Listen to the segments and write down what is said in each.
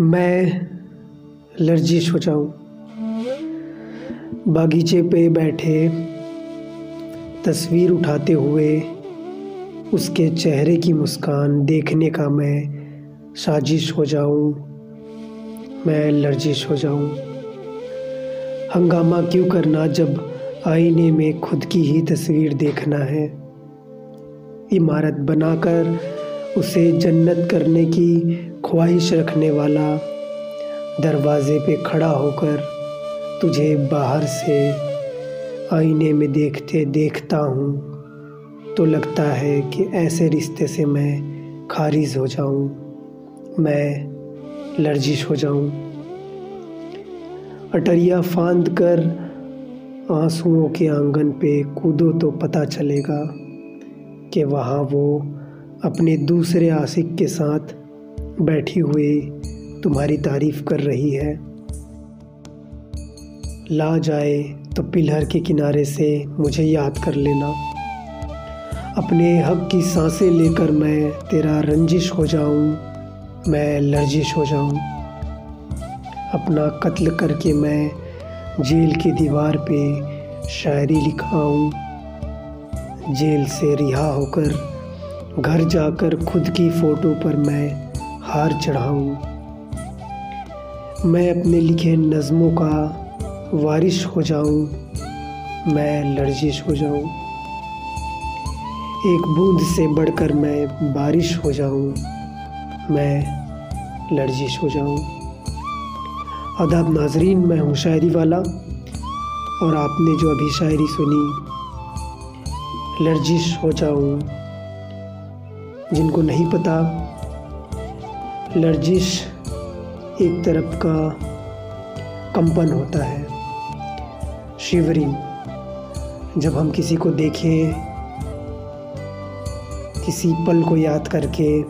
मैं लर्जिश हो। जाऊँ बागीचे पे बैठे तस्वीर उठाते हुए उसके चेहरे की मुस्कान देखने का मैं साजिश हो जाऊँ। मैं लर्जिश हो जाऊँ। हंगामा क्यों करना जब आईने में खुद की ही तस्वीर देखना है? इमारत बनाकर उसे जन्नत करने की ख्वाहिश रखने वाला दरवाजे पे खड़ा होकर तुझे बाहर से आईने में देखते देखता हूँ। तो लगता है कि ऐसे रिश्ते से मैं खारिज हो जाऊँ, मैं लर्जिश हो जाऊँ। अटरिया फांद कर आंसुओं के आँगन पे कूदो तो पता चलेगा कि वहाँ वो अपने दूसरे आशिक के साथ बैठी हुई तुम्हारी तारीफ़ कर रही है। ला जाए तो पिलर के किनारे से मुझे याद कर लेना। अपने हक की साँसें लेकर मैं तेरा रंजिश हो जाऊँ, मैं लर्जिश हो जाऊँ। अपना कत्ल करके मैं जेल की दीवार पे शायरी लिखाऊं। जेल से रिहा होकर घर जाकर खुद की फ़ोटो पर मैं हार चढ़ाऊं। मैं अपने लिखे नज़मों का वारिश हो जाऊँ। मैं लर्जिश हो जाऊँ। एक बूंद से बढ़कर मैं बारिश हो जाऊँ। मैं लर्जिश हो जाऊँ। अदाब नाजरीन, मैं हूँ शायरी वाला। और आपने जो अभी शायरी सुनी लर्जिश हो जाऊँ। जिनको नहीं पता लर्जिश एक तरफ़ का कंपन होता है, शिवरिंग। जब हम किसी को देखें, किसी पल को याद करके,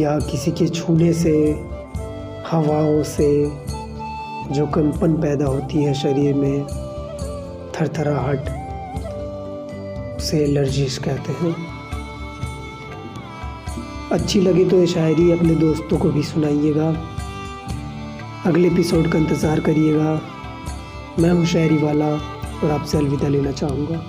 या किसी के छूने से, हवाओं से जो कंपन पैदा होती है शरीर में, थरथराहट उसे एलर्जीज कहते हैं। अच्छी लगी तो ये शायरी अपने दोस्तों को भी सुनाइएगा। अगले एपिसोड का इंतज़ार करिएगा। मैं हूँ शायरी वाला और आपसे अलविदा लेना चाहूँगा।